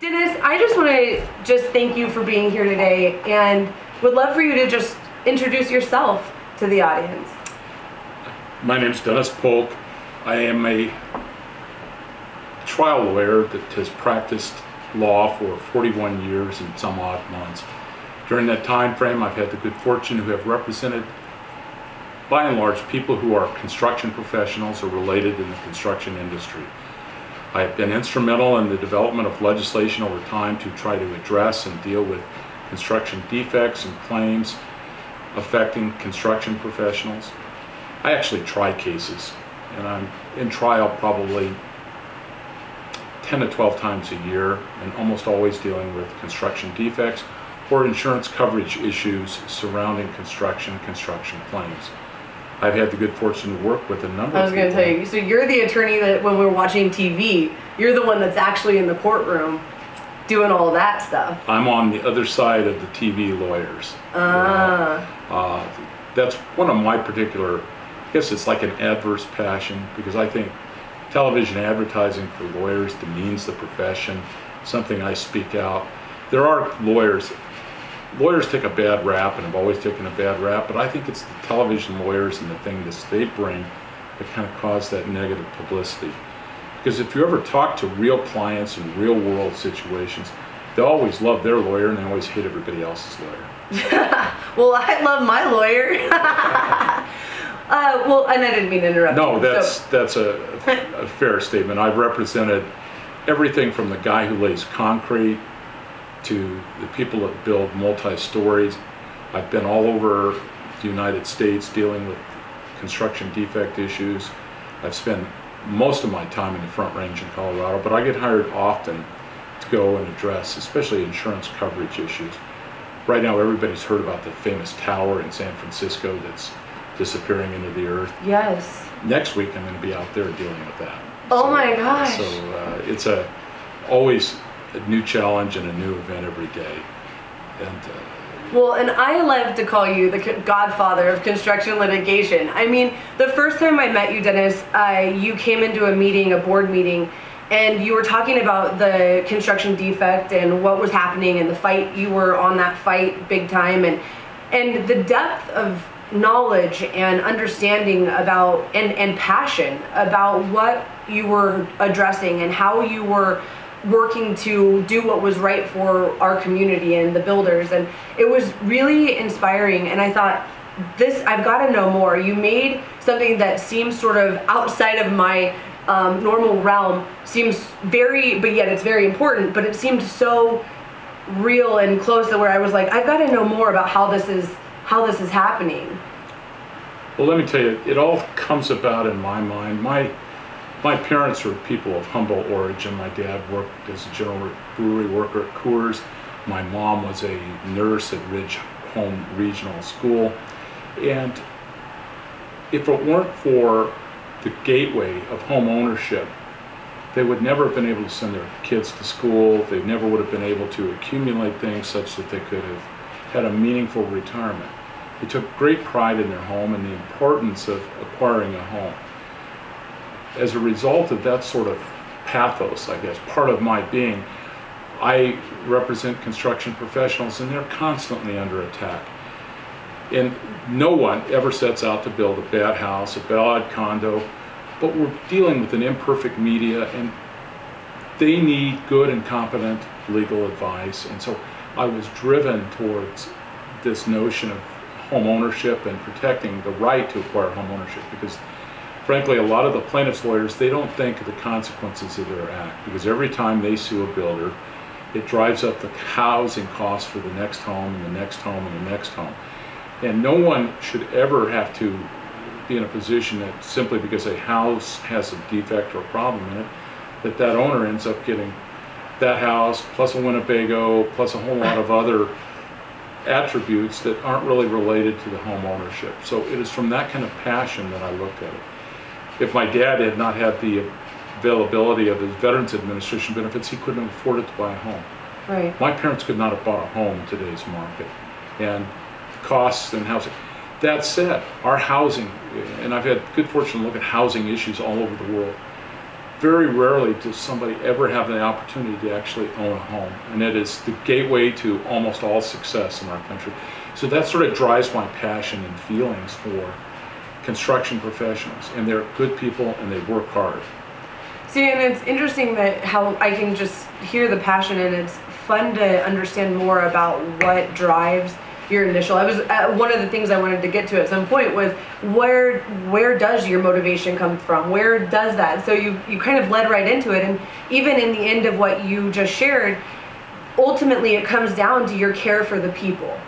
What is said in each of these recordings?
Dennis, I just want to just thank you for being here today and would love for you to just introduce yourself to the audience. My name is Dennis Polk. I am a trial lawyer that has practiced law for 41 years and some odd months. During that time frame, I've had the good fortune to have represented, by and large, people who are construction professionals or related in the construction industry. I have been instrumental in the development of legislation over time to try to address and deal with construction defects and claims affecting construction professionals. I actually try cases, and I'm in trial probably 10 to 12 times a year, and almost always dealing with construction defects or insurance coverage issues surrounding construction construction claims. I've had the good fortune to work with a number I was going to tell you, so you're the attorney that when we're watching TV, you're the one that's actually in the courtroom doing all that stuff. I'm on the other side of the TV lawyers. Ah. Uh, that's one of my particular, I guess it's like an adverse passion because I think television advertising for lawyers demeans the profession, something I speak out. There are lawyers, lawyers take a bad rap and have always taken a bad rap, but I think it's the television lawyers and the thing that they bring that kind of cause that negative publicity. Because if you ever talk to real clients in real world situations, they always love their lawyer and they always hate everybody else's lawyer. Well, I love my lawyer. uh, well, and I didn't mean to interrupt. No, you, that's so- that's a, a fair statement. I've represented everything from the guy who lays concrete to the people that build multi-stories. I've been all over the United States dealing with construction defect issues. I've spent most of my time in the Front Range in Colorado, but I get hired often to go and address, especially insurance coverage issues. Right now, everybody's heard about the famous tower in San Francisco that's disappearing into the earth yes. next week I'm going to be out there dealing with that. Oh my gosh. So uh, it's a always a new challenge and a new event every day. And uh, Well, and I love to call you the godfather of construction litigation. I mean, the first time I met you, Dennis, uh, you came into a meeting, a board meeting, and you were talking about the construction defect and what was happening and the fight. You were on that fight big time, and and the depth of knowledge and understanding about and and passion about what you were addressing and how you were working to do what was right for our community and the builders and it was really inspiring and i thought this i've got to know more you made something that seems sort of outside of my um, normal realm seems very but yet it's very important but it seemed so real and close to where i was like i've got to know more about how this is how this is happening well, let me tell you, it all comes about in my mind. My my parents were people of humble origin. My dad worked as a general brewery worker at Coors. My mom was a nurse at Ridge Home Regional School, and if it weren't for the gateway of home ownership, they would never have been able to send their kids to school. They never would have been able to accumulate things such that they could have had a meaningful retirement. They took great pride in their home and the importance of acquiring a home. As a result of that sort of pathos, I guess, part of my being, I represent construction professionals and they're constantly under attack. And no one ever sets out to build a bad house, a bad condo, but we're dealing with an imperfect media and they need good and competent legal advice. And so I was driven towards this notion of home ownership and protecting the right to acquire home ownership because frankly a lot of the plaintiffs lawyers they don't think of the consequences of their act because every time they sue a builder it drives up the housing costs for the next home and the next home and the next home and no one should ever have to be in a position that simply because a house has a defect or a problem in it that that owner ends up getting that house, plus a Winnebago, plus a whole lot of other attributes that aren't really related to the home ownership. So it is from that kind of passion that I look at it. If my dad had not had the availability of his Veterans Administration benefits, he couldn't have afforded to buy a home. Right. My parents could not have bought a home in today's market. And costs and housing. That said, our housing, and I've had good fortune to look at housing issues all over the world. Very rarely does somebody ever have the opportunity to actually own a home. And it is the gateway to almost all success in our country. So that sort of drives my passion and feelings for construction professionals. And they're good people and they work hard. See, and it's interesting that how I can just hear the passion, and it's fun to understand more about what drives your initial. I was uh, one of the things I wanted to get to at some point was where where does your motivation come from? Where does that? So you you kind of led right into it, and even in the end of what you just shared, ultimately it comes down to your care for the people,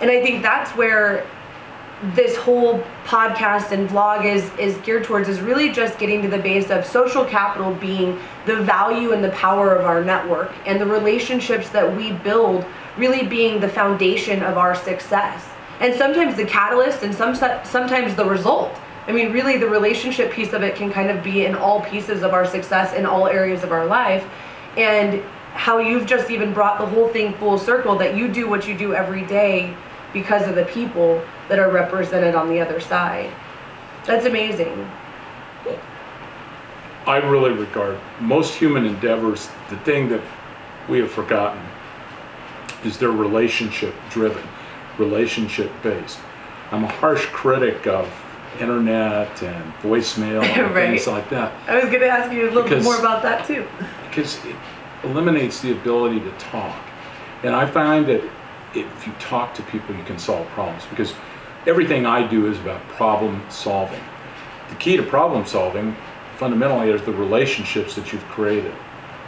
and I think that's where this whole podcast and vlog is is geared towards is really just getting to the base of social capital being the value and the power of our network and the relationships that we build really being the foundation of our success. And sometimes the catalyst and some sometimes the result. I mean really the relationship piece of it can kind of be in all pieces of our success in all areas of our life. And how you've just even brought the whole thing full circle that you do what you do every day because of the people that are represented on the other side. That's amazing. I really regard most human endeavors, the thing that we have forgotten is they're relationship driven, relationship based. I'm a harsh critic of internet and voicemail and right. things like that. I was going to ask you a little because, bit more about that too. Because it eliminates the ability to talk. And I find that if you talk to people, you can solve problems because everything I do is about problem solving. The key to problem solving fundamentally is the relationships that you've created.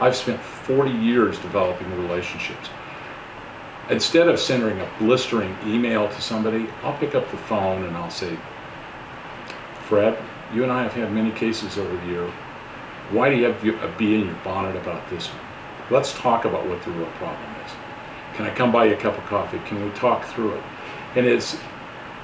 I've spent 40 years developing relationships. Instead of sending a blistering email to somebody, I'll pick up the phone and I'll say, Fred, you and I have had many cases over the year. Why do you have a bee in your bonnet about this one? Let's talk about what the real problem is. Can I come buy you a cup of coffee? Can we talk through it? And it's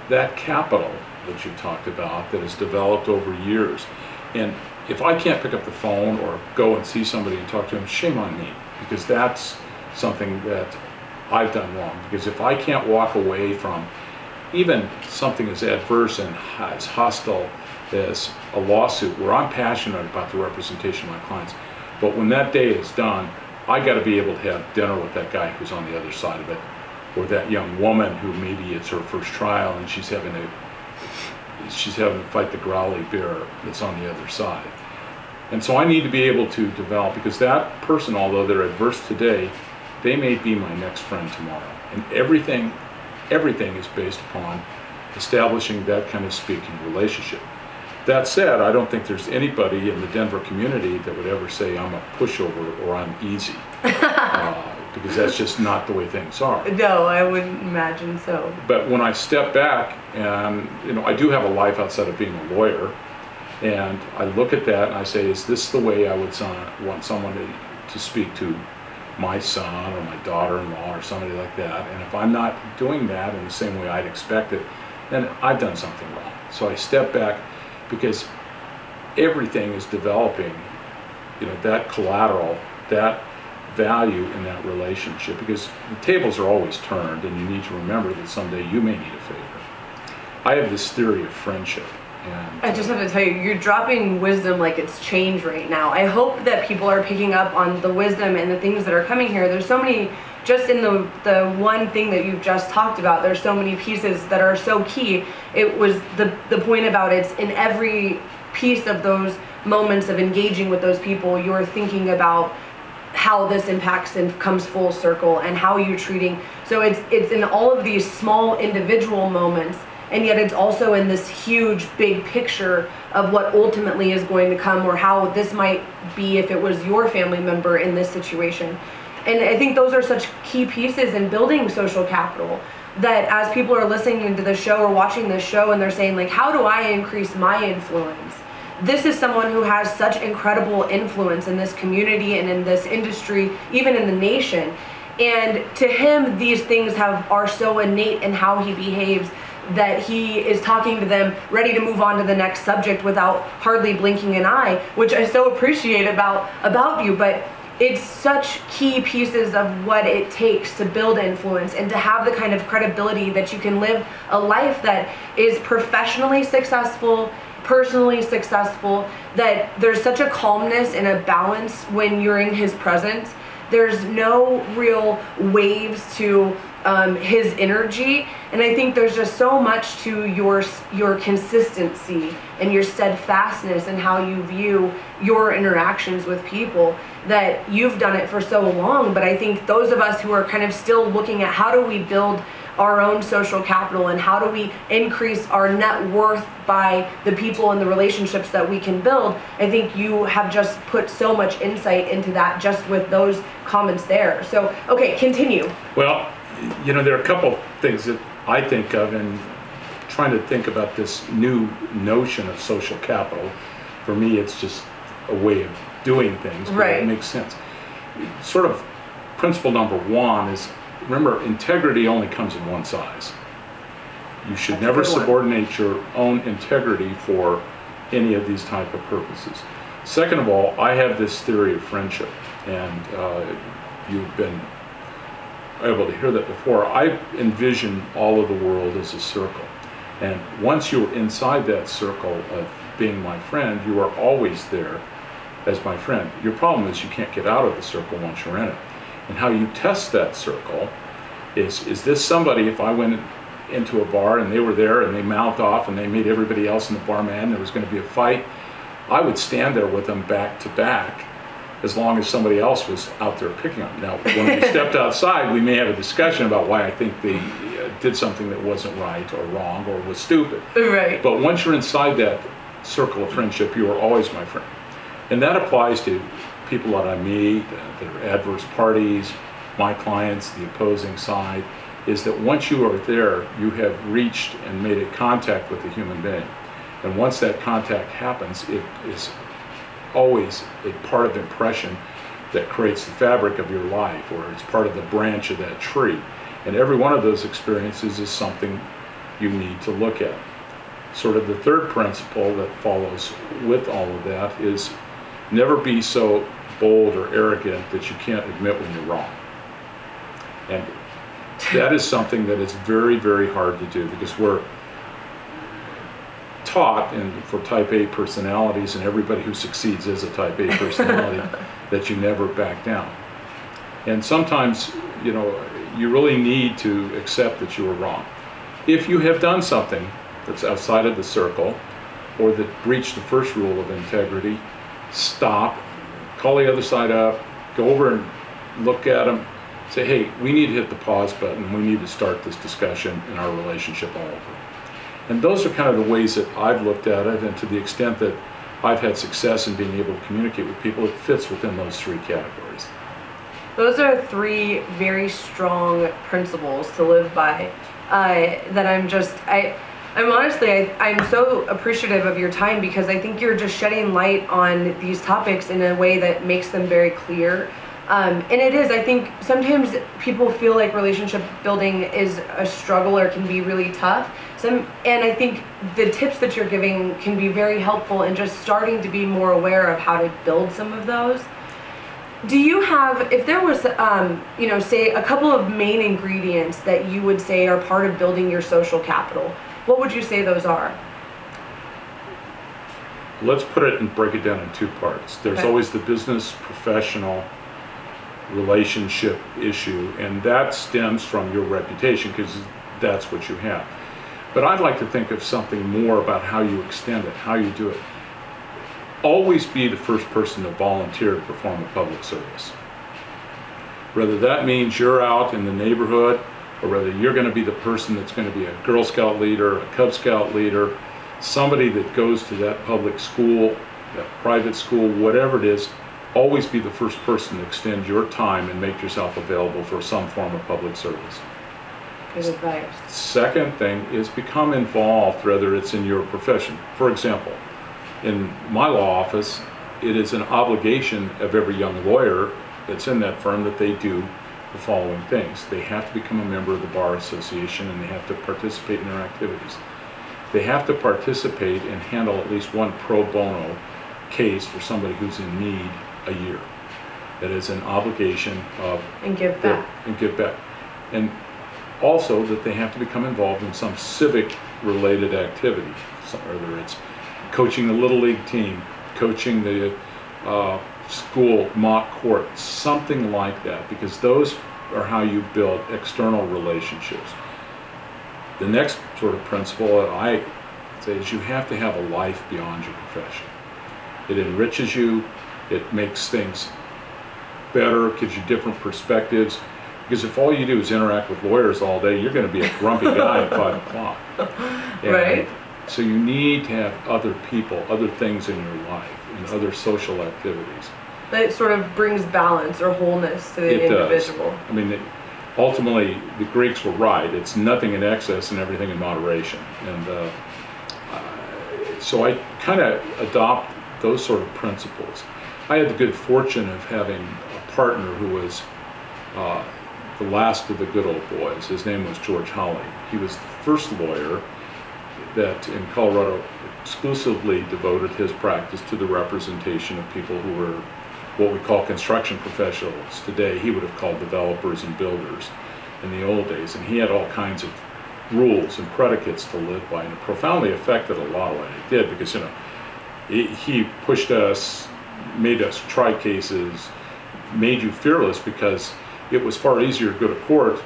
that capital that you talked about that has developed over years. And if I can't pick up the phone or go and see somebody and talk to them, shame on me, because that's something that I've done wrong. Because if I can't walk away from even something as adverse and as hostile as a lawsuit where I'm passionate about the representation of my clients, but when that day is done, I got to be able to have dinner with that guy who's on the other side of it, or that young woman who maybe it's her first trial and she's having to she's having to fight the growly bear that's on the other side. And so I need to be able to develop because that person, although they're adverse today, they may be my next friend tomorrow. And everything, everything is based upon establishing that kind of speaking relationship. That said, I don't think there's anybody in the Denver community that would ever say I'm a pushover or I'm easy. uh, because that's just not the way things are. No, I wouldn't imagine so. But when I step back and, you know, I do have a life outside of being a lawyer, and I look at that and I say, is this the way I would want someone to, to speak to my son or my daughter-in-law or somebody like that? And if I'm not doing that in the same way I'd expect it, then I've done something wrong. So I step back because everything is developing, you know, that collateral, that value in that relationship because the tables are always turned and you need to remember that someday you may need a favor. I have this theory of friendship. And, I just have to tell you, you're dropping wisdom like it's change right now. I hope that people are picking up on the wisdom and the things that are coming here. There's so many, just in the the one thing that you've just talked about. There's so many pieces that are so key. It was the the point about it's in every piece of those moments of engaging with those people. You're thinking about how this impacts and comes full circle and how you're treating so it's it's in all of these small individual moments and yet it's also in this huge big picture of what ultimately is going to come or how this might be if it was your family member in this situation and i think those are such key pieces in building social capital that as people are listening to the show or watching this show and they're saying like how do i increase my influence this is someone who has such incredible influence in this community and in this industry, even in the nation. And to him, these things have are so innate in how he behaves that he is talking to them, ready to move on to the next subject without hardly blinking an eye, which I so appreciate about about you. But it's such key pieces of what it takes to build influence and to have the kind of credibility that you can live a life that is professionally successful personally successful that there's such a calmness and a balance when you're in his presence. There's no real waves to um, his energy. And i think there's just so much to your your consistency and your steadfastness and how you view your interactions with people that you've done it for so long. But i think those of us who are kind of still looking at how do we build our own social capital and how do we increase our net worth by the people and the relationships that we can build i think you have just put so much insight into that just with those comments there. So okay continue. Well, you know, there are a couple things that I think of in trying to think about this new notion of social capital. For me, it's just a way of doing things, but Right. it makes sense. Sort of principle number one is remember, integrity only comes in one size. You should That's never one. subordinate your own integrity for any of these type of purposes. Second of all, I have this theory of friendship, and uh, you've been able to hear that before. I envision all of the world as a circle. And once you're inside that circle of being my friend, you are always there as my friend. Your problem is you can't get out of the circle once you're in it. And how you test that circle is is this somebody, if I went into a bar and they were there and they mouthed off and they made everybody else in the bar mad and there was going to be a fight, I would stand there with them back to back as long as somebody else was out there picking on them. Now, when we stepped outside, we may have a discussion about why I think they uh, did something that wasn't right or wrong or was stupid. right But once you're inside that circle of friendship, you are always my friend. And that applies to people that I meet, uh, that are adverse parties, my clients, the opposing side, is that once you are there, you have reached and made a contact with a human being. And once that contact happens, it is always a part of impression that creates the fabric of your life, or it's part of the branch of that tree. And every one of those experiences is something you need to look at. Sort of the third principle that follows with all of that is never be so bold or arrogant that you can't admit when you're wrong. And that is something that is very, very hard to do because we're taught, and for type A personalities, and everybody who succeeds is a type A personality, that you never back down. And sometimes, you know, you really need to accept that you were wrong. If you have done something that's outside of the circle, or that breached the first rule of integrity, stop, call the other side up, go over and look at them, say, hey, we need to hit the pause button. We need to start this discussion in our relationship all over. And those are kind of the ways that I've looked at it, and to the extent that I've had success in being able to communicate with people, it fits within those three categories. Those are three very strong principles to live by. Uh, that I'm just I. I'm honestly, I, I'm so appreciative of your time because I think you're just shedding light on these topics in a way that makes them very clear. Um, and it is, I think sometimes people feel like relationship building is a struggle or can be really tough. Some, and I think the tips that you're giving can be very helpful in just starting to be more aware of how to build some of those. Do you have, if there was, um, you know, say a couple of main ingredients that you would say are part of building your social capital, what would you say those are? Let's put it and break it down in two parts. There's Okay. always the business professional relationship issue, and that stems from your reputation because that's what you have. But I'd like to think of something more about how you extend it, how you do it. Always be the first person to volunteer to perform a public service. Whether that means you're out in the neighborhood, or whether you're going to be the person that's going to be a Girl Scout leader, a Cub Scout leader, somebody that goes to that public school, that private school, whatever it is, always be the first person to extend your time and make yourself available for some form of public service. Good advice. Second thing is become involved, whether it's in your profession. For example, in my law office, it is an obligation of every young lawyer that's in that firm that they do the following things. They have to become a member of the Bar Association and they have to participate in their activities. They have to participate and handle at least one pro bono case for somebody who's in need a year. That is an obligation of And give their- back. and give back. And also that they have to become involved in some civic related activity, so- whether it's coaching the little league team, coaching the uh, school mock court, something like that, because those are how you build external relationships. The next sort of principle that I say is you have to have a life beyond your profession. It enriches you, it makes things better, gives you different perspectives. Because if all you do is interact with lawyers all day, you're going to be a grumpy guy at five o'clock. And Right. So you need to have other people, other things in your life, and other social activities. That sort of brings balance or wholeness to the It does. individual. I mean, it- ultimately, the Greeks were right. It's nothing in excess and everything in moderation. And uh, uh, so I kind of adopt those sort of principles. I had the good fortune of having a partner who was uh, the last of the good old boys. His name was George Holley. He was the first lawyer that in Colorado exclusively devoted his practice to the representation of people who were what we call construction professionals. Today, he would have called developers and builders in the old days. And he had all kinds of rules and predicates to live by, and it profoundly affected a lot of what I did because, you know, he, he pushed us, made us try cases, made you fearless because it was far easier to go to court,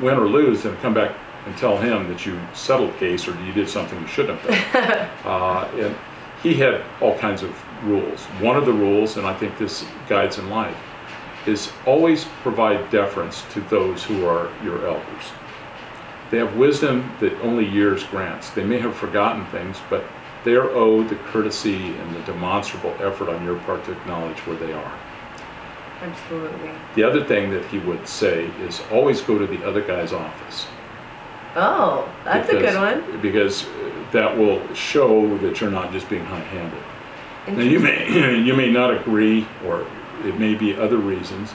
win or lose, than come back and tell him that you settled the case or you did something you shouldn't have done. uh, and he had all kinds of rules. One of the rules, and I think this guides in life, is always provide deference to those who are your elders. They have wisdom that only years grants. They may have forgotten things, but they are owed the courtesy and the demonstrable effort on your part to acknowledge where they are. Absolutely. The other thing that he would say is always go to the other guy's office. Oh, that's a good one. Because uh, that will show that you're not just being high-handed. Now, you may, you may not agree, or it may be other reasons,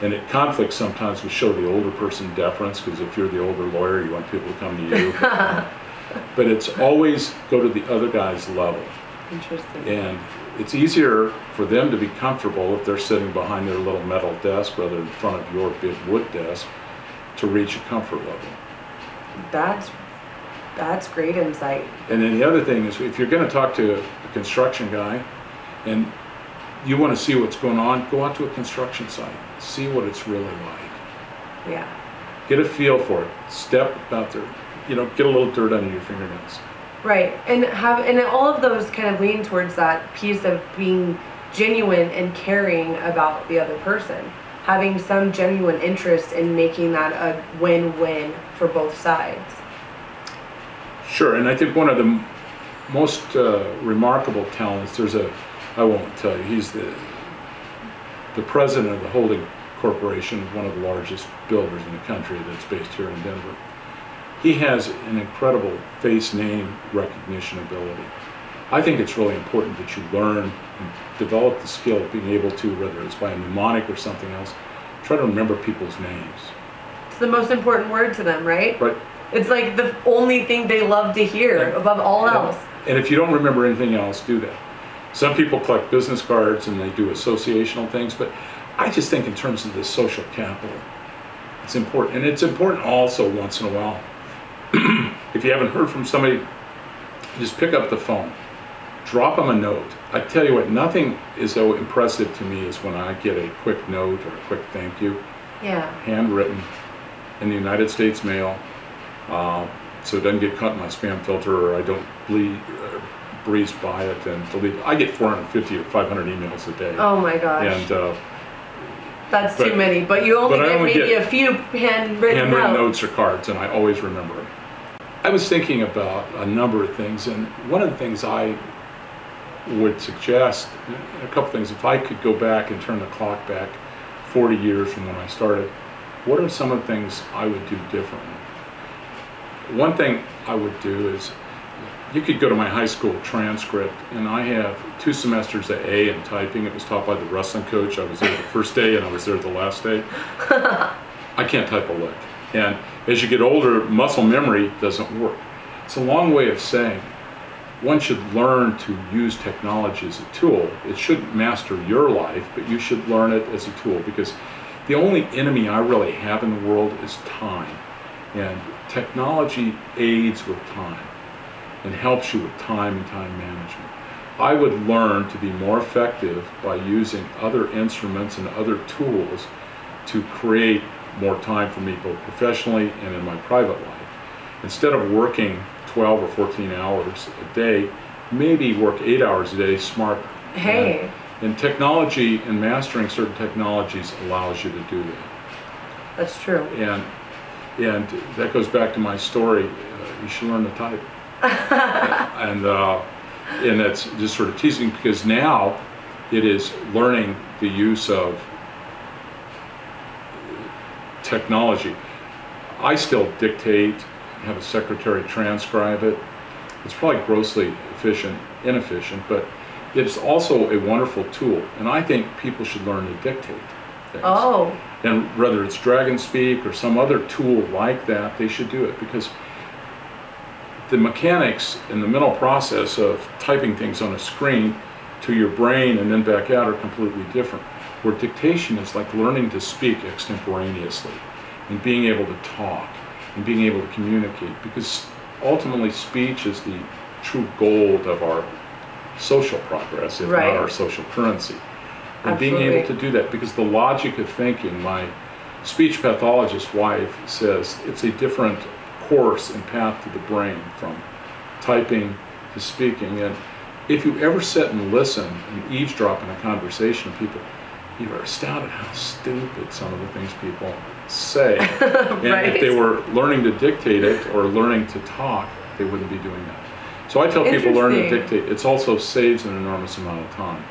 and it conflicts sometimes with show the older person deference, because if you're the older lawyer, you want people to come to you. But it's always go to the other guy's level. Interesting. And it's easier for them to be comfortable if they're sitting behind their little metal desk rather than in front of your big wood desk to reach a comfort level. That's that's great insight. And then the other thing is, if you're gonna talk to a construction guy and you wanna see what's going on, go out to a construction site, see what it's really like. Yeah. Get a feel for it, step out there, you know, get a little dirt under your fingernails. Right. And have and all of those kind of lean towards that piece of being genuine and caring about the other person. Having some genuine interest in making that a win-win for both sides. Sure, and I think one of the most uh, remarkable talents, there's a, I won't tell you, he's the, the president of the holding corporation, one of the largest builders in the country that's based here in Denver. He has an incredible face name recognition ability. I think it's really important that you learn and develop the skill of being able to, whether it's by a mnemonic or something else, try to remember people's names. It's the most important word to them, right? Right? It's like the only thing they love to hear Yeah. above all And- else. And if you don't remember anything else, do that. Some people collect business cards and they do associational things, but I just think in terms of the social capital, it's important. And it's important also once in a while. if you haven't heard from somebody, just pick up the phone, drop them a note. I tell you what, nothing is so impressive to me as when I get a quick note or a quick thank you Yeah. handwritten in the United States mail, uh, so it doesn't get caught in my spam filter or I don't bleed, uh, breeze by it and delete. I get 450 or 500 emails a day. Oh my gosh. And uh, That's but- too many. But you only but I get only maybe get a few handwritten, handwritten notes. notes or cards, and I always remember them. I was thinking about a number of things, and one of the things I would suggest, a couple things, if I could go back and turn the clock back 40 years from when I started, what are some of the things I would do differently? One thing I would do is you could go to my high school transcript, and I have two semesters of A in typing. It was taught by the wrestling coach. I was there the first day, and I was there the last day. I can't type a lick. And as you get older, muscle memory doesn't work. It's a long way of saying one should learn to use technology as a tool. It shouldn't master your life, but you should learn it as a tool because the only enemy I really have in the world is time. And technology aids with time and helps you with time and time management. I would learn to be more effective by using other instruments and other tools to create more time for me both professionally and in my private life. Instead of working 12 or 14 hours a day, maybe work eight hours a day smarter. Hey. And, and technology and mastering certain technologies allows you to do that. That's true. And and that goes back to my story. Uh, you should learn to type. and uh, and that's just sort of teasing because now it is learning the use of technology. I still dictate, have a secretary transcribe it. It's probably grossly efficient, inefficient, but it's also a wonderful tool. And I think people should learn to dictate things. Oh, And whether it's Dragon Speak or some other tool like that, they should do it because the mechanics and the mental process of typing things on a screen to your brain and then back out are completely different. Where dictation is like learning to speak extemporaneously and being able to talk and being able to communicate because ultimately speech is the true gold of our social progress, if Right. not our social currency. And being able to do that because the logic of thinking, my speech pathologist wife says it's a different course and path to the brain from typing to speaking. And if you ever sit and listen and eavesdrop in a conversation of people, you are astounded how stupid some of the things people say. And if they were learning to dictate it or learning to talk, they wouldn't be doing that. So I tell people learn to dictate. It's also saves an enormous amount of time.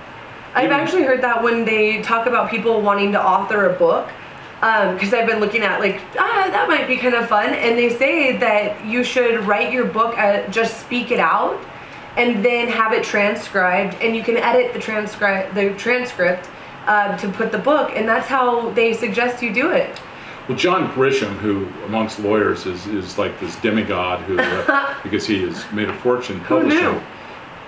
I've Even- actually heard that when they talk about people wanting to author a book. Because I've been looking at like ah that might be kind of fun, and they say that you should write your book, uh, just speak it out, and then have it transcribed, and you can edit the transcribe the transcript uh, to put the book, and that's how they suggest you do it. Well, John Grisham, who amongst lawyers is, is like this demigod who, uh, because he has made a fortune publishing,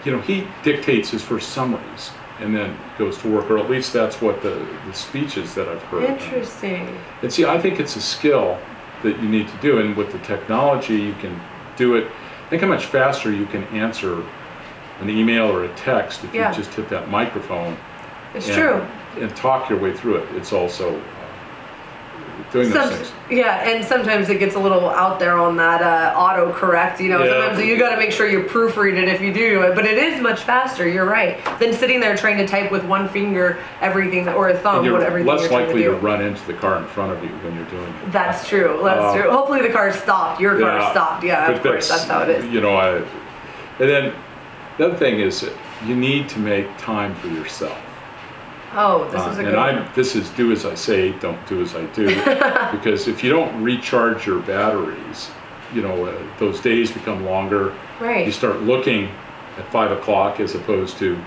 you know, he dictates his first summaries and then goes to work, or at least that's what the, the speeches that I've heard. Interesting. And see, I think it's a skill that you need to do, and with the technology, you can do it. Think how much faster you can answer an email or a text if Yeah. you just hit that microphone It's and, true. And talk your way through it. It's also uh, doing those Some, things. yeah, and sometimes it gets a little out there on that uh, auto correct. You know, Yeah. sometimes you got to make sure you proofread it if you do do it. But it is much faster. You're right. Than sitting there trying to type with one finger everything or a thumb, And you're whatever less you're likely to do. run into the car in front of you when you're doing it. That's true. That's Uh, true. Hopefully the car stopped. Your car Yeah, stopped. Yeah, but of course. That's how it is. You know, I, and then the other thing is that you need to make time for yourself. Oh, this Uh, is a and good I'm this is do as I say, don't do as I do, because if you don't recharge your batteries, you know uh, those days become longer. Right. You Right. start looking at five o'clock as opposed to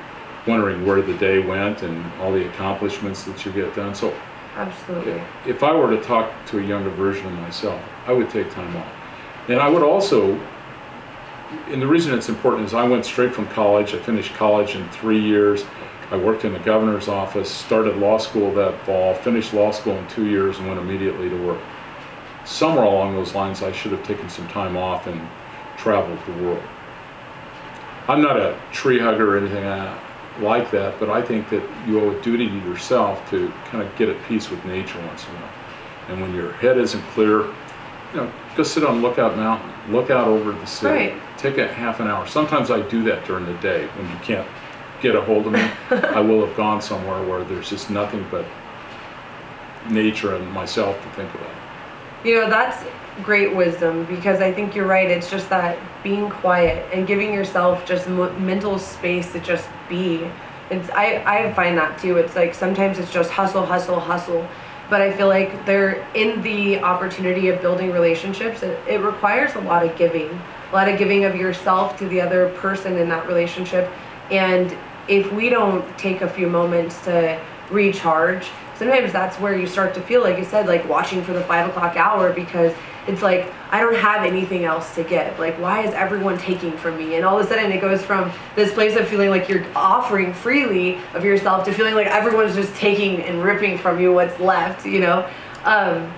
wondering where the day went and all the accomplishments that you get done. So Absolutely. if I were to talk to a younger version of myself, I would take time off. And I would also, and the reason it's important is I went straight from college. I finished college in three years. I worked in the governor's office, started law school that fall, finished law school in two years, and went immediately to work. Somewhere along those lines, I should have taken some time off and traveled the world. I'm not a tree hugger or anything uh, like that, but I think that you owe a duty to yourself to kind of get at peace with nature once in a while. And when your head isn't clear, you know, go sit on Lookout Mountain, look out over the city, Right. take a half an hour. Sometimes I do that during the day when you can't get a hold of me. I will have gone somewhere where there's just nothing but nature and myself to think about. You know, that's great wisdom because I think you're right. It's just that being quiet and giving yourself just m- mental space to just be. It's I I find that too. It's like sometimes it's just hustle, hustle, hustle, but I feel like they're in the opportunity of building relationships. It, it requires a lot of giving, a lot of giving of yourself to the other person in that relationship. And if we don't take a few moments to recharge, sometimes that's where you start to feel, like you said, like watching for the five o'clock hour because it's like I don't have anything else to give. Like, why is everyone taking from me? And all of a sudden, it goes from this place of feeling like you're offering freely of yourself to feeling like everyone's just taking and ripping from you what's left. You know. Um,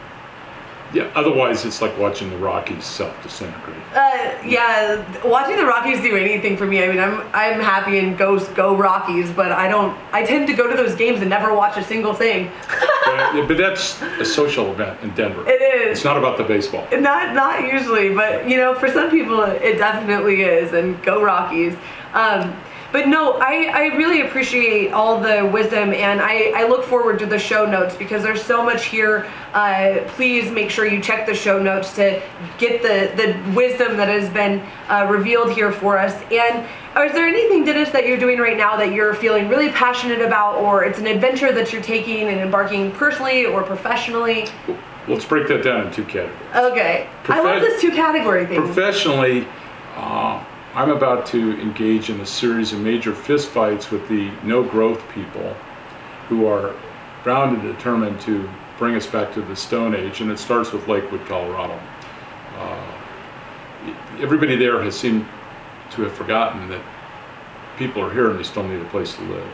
Yeah, otherwise it's like watching the Rockies self-disintegrate. uh, yeah, watching the Rockies do anything for me. I mean, I'm I'm happy and go go Rockies, but I don't. I tend to go to those games and never watch a single thing. but, but that's a social event in Denver. It is. It's not about the baseball. Not not usually, but you know, for some people it definitely is. And go Rockies. Um, but no, I, I really appreciate all the wisdom and I, I look forward to the show notes because there's so much here. Uh, please make sure you check the show notes to get the, the wisdom that has been uh, revealed here for us. And is there anything, Dennis, that you're doing right now that you're feeling really passionate about or it's an adventure that you're taking and embarking personally or professionally? Let's break that down in two categories. Okay. I love this two category thing. Professionally, I'm about to engage in a series of major fistfights with the no growth people who are bound and determined to bring us back to the Stone Age, and it starts with Lakewood, Colorado. Uh, everybody there has seemed to have forgotten that people are here and they still need a place to live.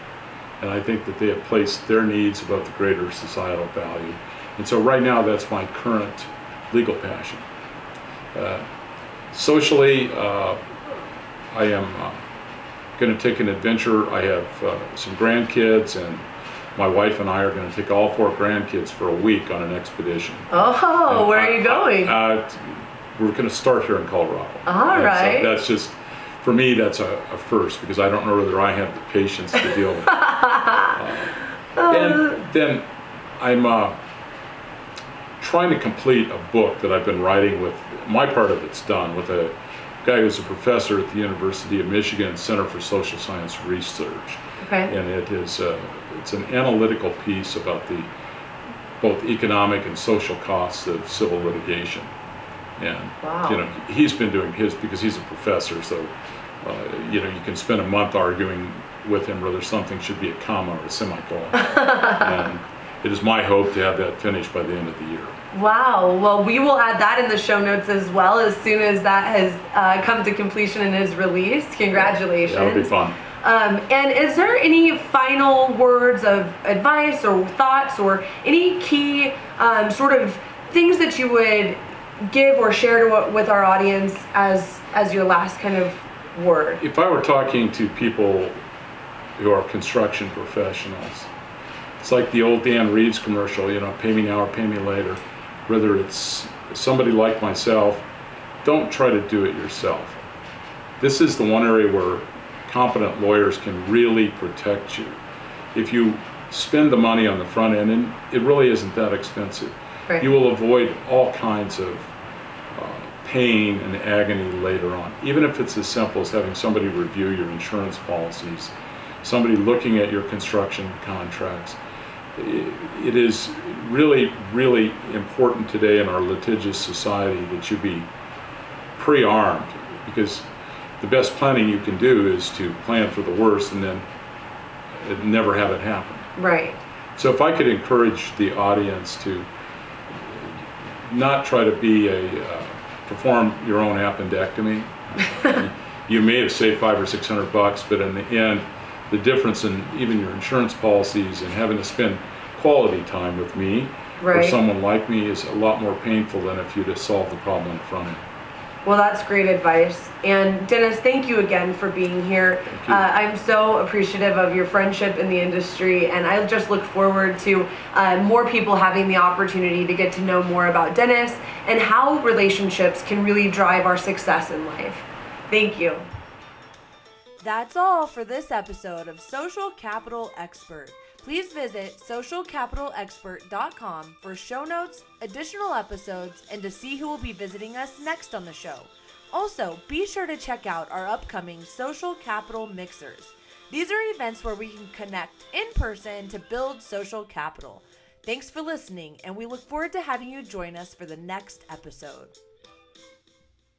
And I think that they have placed their needs above the greater societal value. And so right now, that's my current legal passion. Uh, socially, uh, I am uh, going to take an adventure. I have uh, some grandkids, and my wife and I are going to take all four grandkids for a week on an expedition. oh, And where I- are you going? Uh, t- we're going to start here in Colorado. All And so that's just, for me, that's a, a first because I don't know whether I have the patience to deal with it. Uh, and then I'm uh, trying to complete a book that I've been writing with, my part of it's done, with a guy who's a professor at the University of Michigan Center for Social Science Research okay. and it is uh, it's an analytical piece about the both economic and social costs of civil litigation. And Wow. you know he's been doing his because he's a professor, so uh, you know you can spend a month arguing with him whether something should be a comma or a semicolon. and it is my hope to have that finished by the end of the year. Wow. Well, we will add that in the show notes as well as soon as that has uh, come to completion and is released. Congratulations. That'll be fun. Um, and is there any final words of advice or thoughts or any key um, sort of things that you would give or share to, with our audience as as your last kind of word? If I were talking to people who are construction professionals, it's like the old Dan Reeves commercial, you know, pay me now or pay me later. Whether it's somebody like myself, don't try to do it yourself. This is the one area where competent lawyers can really protect you. If you spend the money on the front end, and it really isn't that expensive, Right. you will avoid all kinds of uh, pain and agony later on. Even if it's as simple as having somebody review your insurance policies, somebody looking at your construction contracts. It is really, really important today in our litigious society that you be pre-armed because the best planning you can do is to plan for the worst and then never have it happen. Right. So if I could encourage the audience to not try to be a, uh, perform your own appendectomy. You may have saved five or six hundred bucks, but in the end, the difference in even your insurance policies and having to spend quality time with me or Right. someone like me is a lot more painful than if you'd have solved the problem in front end. Well, that's great advice. And Dennis, thank you again for being here. Thank you. Uh, I'm so appreciative of your friendship in the industry, and I just look forward to uh, more people having the opportunity to get to know more about Dennis and how relationships can really drive our success in life. Thank you. That's all for this episode of Social Capital Expert. Please visit socialcapitalexpert.com for show notes, additional episodes, and to see who will be visiting us next on the show. Also, be sure to check out our upcoming Social Capital Mixers. These are events where we can connect in person to build social capital. Thanks for listening, and we look forward to having you join us for the next episode.